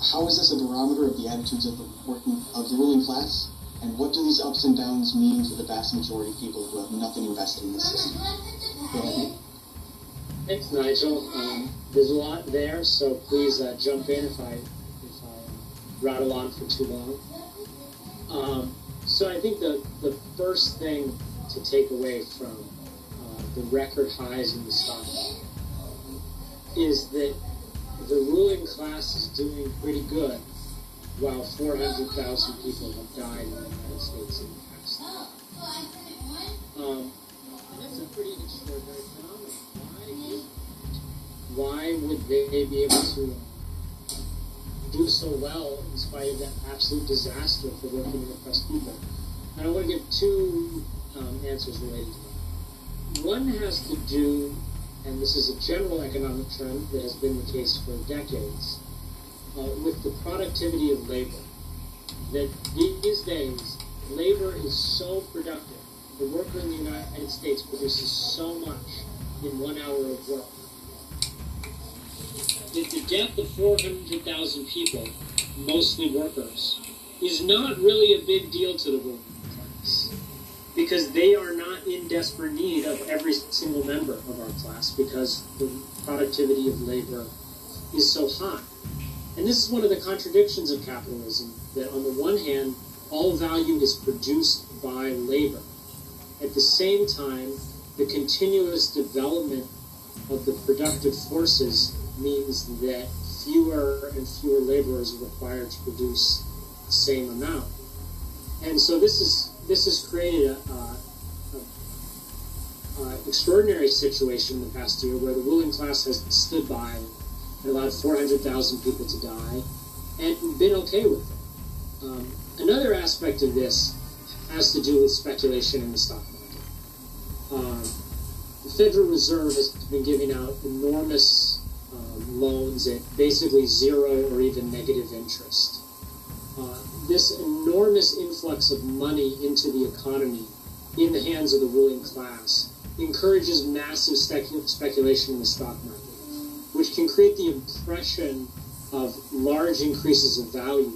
how is this a barometer of the attitudes of the working of the ruling class? And what do these ups and downs mean for the vast majority of people who have nothing invested in the system? Thanks, Nigel. Um, there's a lot there, so please uh, jump in if I if I rattle on for too long. Um, so I think the the first thing to take away from uh, the record highs in the stock is that the ruling class is doing pretty good, while 400,000 people have died in the United States in the past. Um, that's a pretty extraordinary phenomenon. Why, why would they be able to do so well in spite of that absolute disaster for working and oppressed people? And I want to give two um, answers related to that. One has to do and this is a general economic trend that has been the case for decades, uh, with the productivity of labor. That these days, labor is so productive. The worker in the United States produces so much in one hour of work. That the death of 400,000 people, mostly workers, is not really a big deal to the class because they are not in desperate need of every single member of our class because the productivity of labor is so high. And this is one of the contradictions of capitalism that, on the one hand, all value is produced by labor. At the same time, the continuous development of the productive forces means that fewer and fewer laborers are required to produce the same amount. And so this is this has created an extraordinary situation in the past year where the ruling class has stood by and allowed 400,000 people to die and been okay with it. Um, another aspect of this has to do with speculation in the stock market. Um, the Federal Reserve has been giving out enormous um, loans at basically zero or even negative interest. Uh, this enormous influx of money into the economy in the hands of the ruling class encourages massive speculation in the stock market, which can create the impression of large increases of value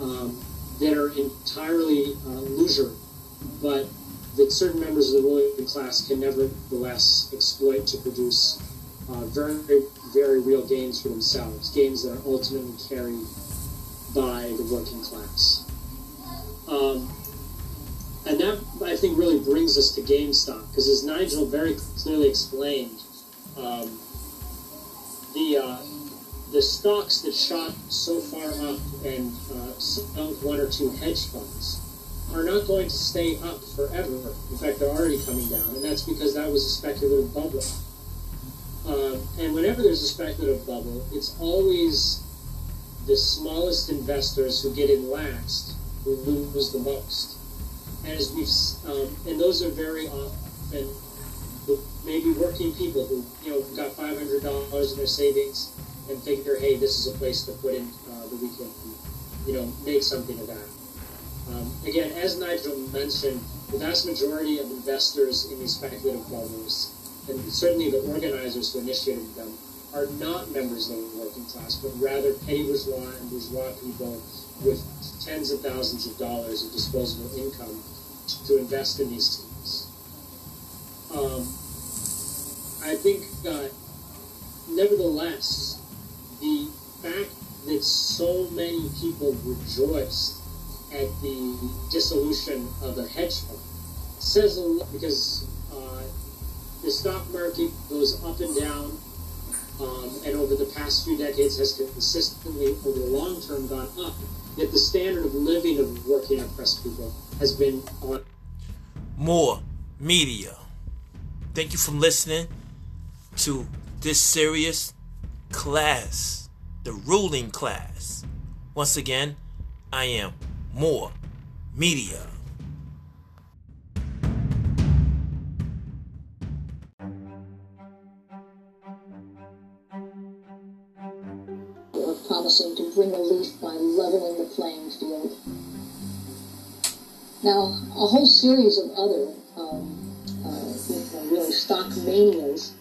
um, that are entirely uh, but that certain members of the ruling class can nevertheless exploit to produce uh, very, very real gains for themselves, gains that are ultimately carried by the working class. Um, and that, I think, really brings us to GameStop, because as Nigel very clearly explained, um, the, uh, the stocks that shot so far up and uh, sunk one or two hedge funds are not going to stay up forever. In fact, they're already coming down, and that's because that was a speculative bubble. Uh, and whenever there's a speculative bubble, it's always the smallest investors who get in last who lose the most. As we've, um, and those are very often maybe working people who you know got five hundred dollars in their savings and figure, hey, this is a place to put in uh, the weekend, you know, make something of that. Um, again, as Nigel mentioned, the vast majority of investors in these speculative bubbles, and certainly the organizers who initiated them, are not members of the working class, but rather petty bourgeois and bourgeois people with tens of thousands of dollars of disposable income to invest in these things. Um, I think, that, nevertheless, the fact that so many people rejoiced at the dissolution of the hedge fund says a lot because uh, the stock market goes up and down um, and over the past few decades has consistently, over the long term, gone up. Yet the standard of living of working oppressed people has been on. More media. Thank you for listening to this serious class, the ruling class. Once again, I am more media. Promising to bring relief by leveling the playing field. Now, a whole series of other um, uh, really stock manias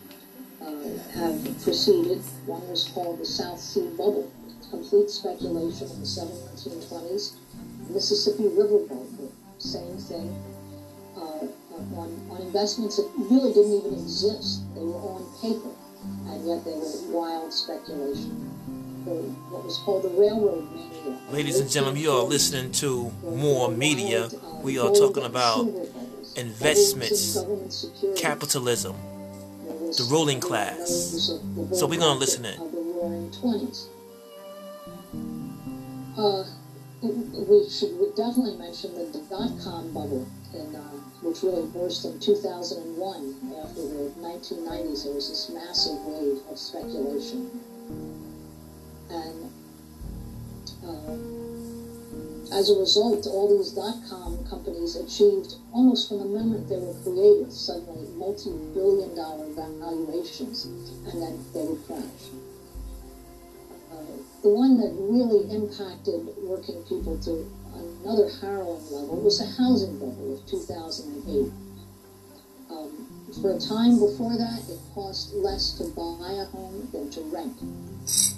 uh, have proceeded. One was called the South Sea Bubble. complete speculation in the 1720s. Mississippi Riverboat, the same thing. Uh, on, on investments that really didn't even exist. They were on paper, and yet they were wild speculation. The, what was called the railroad mania. Ladies and gentlemen, you are listening to more media. We are talking about investments, capitalism, the ruling class. So we're gonna listen in. Uh, we should definitely mention the dot com bubble, in, uh, which really burst in 2001 after the 1990s. There was this massive wave of speculation. And uh, as a result, all these dot com companies achieved, almost from the moment they were created, suddenly multi billion dollar valuations, and then they would crash the one that really impacted working people to another harrowing level was the housing bubble of 2008. Um, for a time before that, it cost less to buy a home than to rent.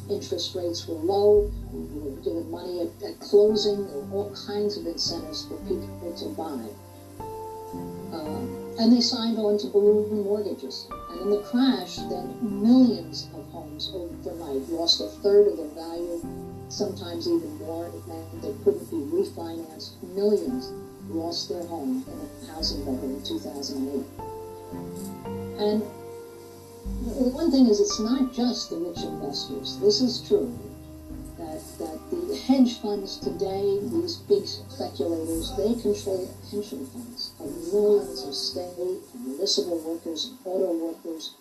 Interest rates were low, you were given money at, at closing, there were all kinds of incentives for people to buy. Uh, and they signed on to balloon mortgages. And in the crash, then millions of homes overnight lost a third of their value, sometimes even more. It meant they couldn't be refinanced. Millions lost their home in the housing bubble in 2008. And one thing is, it's not just the rich investors. This is true that, that the hedge funds today, these big speculators, they control pension funds of millions of state and municipal workers and auto workers.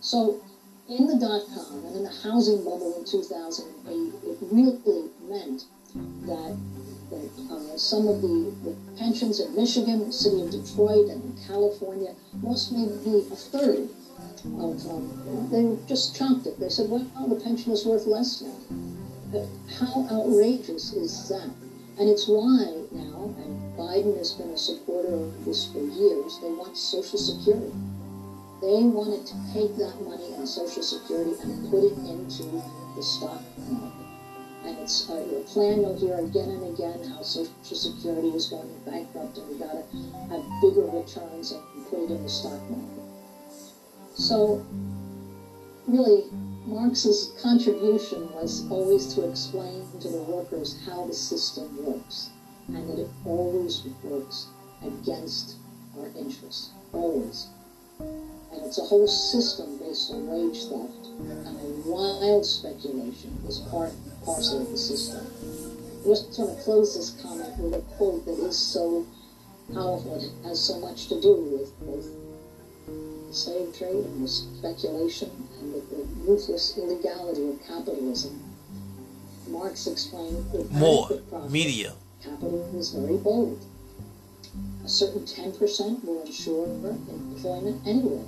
So in the dot-com and in the housing bubble in 2008, it really meant that, that uh, some of the, the pensions in Michigan, the city of Detroit, and in California lost maybe a third um, they just chunked it. They said, well, the pension is worth less now. How outrageous is that? And it's why now, and Biden has been a supporter of this for years, they want Social Security. They wanted to take that money and Social Security and put it into the stock market. And it's uh, a plan you'll hear again and again how Social Security is going bankrupt and we got to have bigger returns and put it in the stock market. So, really, Marx's contribution was always to explain to the workers how the system works, and that it always works against our interests, always. And it's a whole system based on wage theft, and a wild speculation is part parcel of the system. I just want to close this comment with a quote that is so powerful. It has so much to do with both the slave trade and the speculation and the, the ruthless illegality of capitalism. Marx explained that more media. Capital is very bold. A certain 10% will ensure employment anywhere.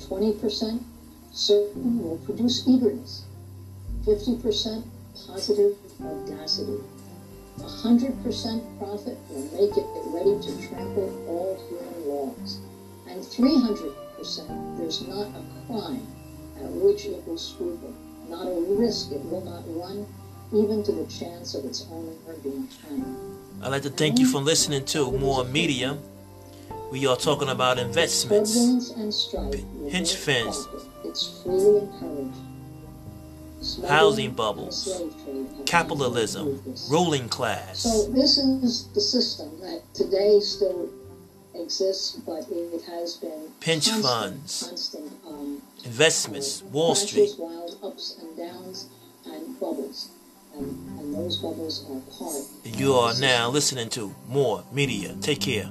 20% certain will produce eagerness. 50% positive audacity. 100% profit will make it ready to trample all human laws. And 300%, there's not a crime at which it will scruple, not a risk it will not run, even to the chance of its owner being hanged. I'd like to thank you for listening to more media. We are talking about investments, pension funds, housing bubbles, capitalism, ruling class. So this is the system that today still exists, but it has been pinch constant, funds, constant, um, investments, uh, Wall Street. wild ups and downs, and bubbles, and, and those bubbles are part. You are now listening to more media. Take care.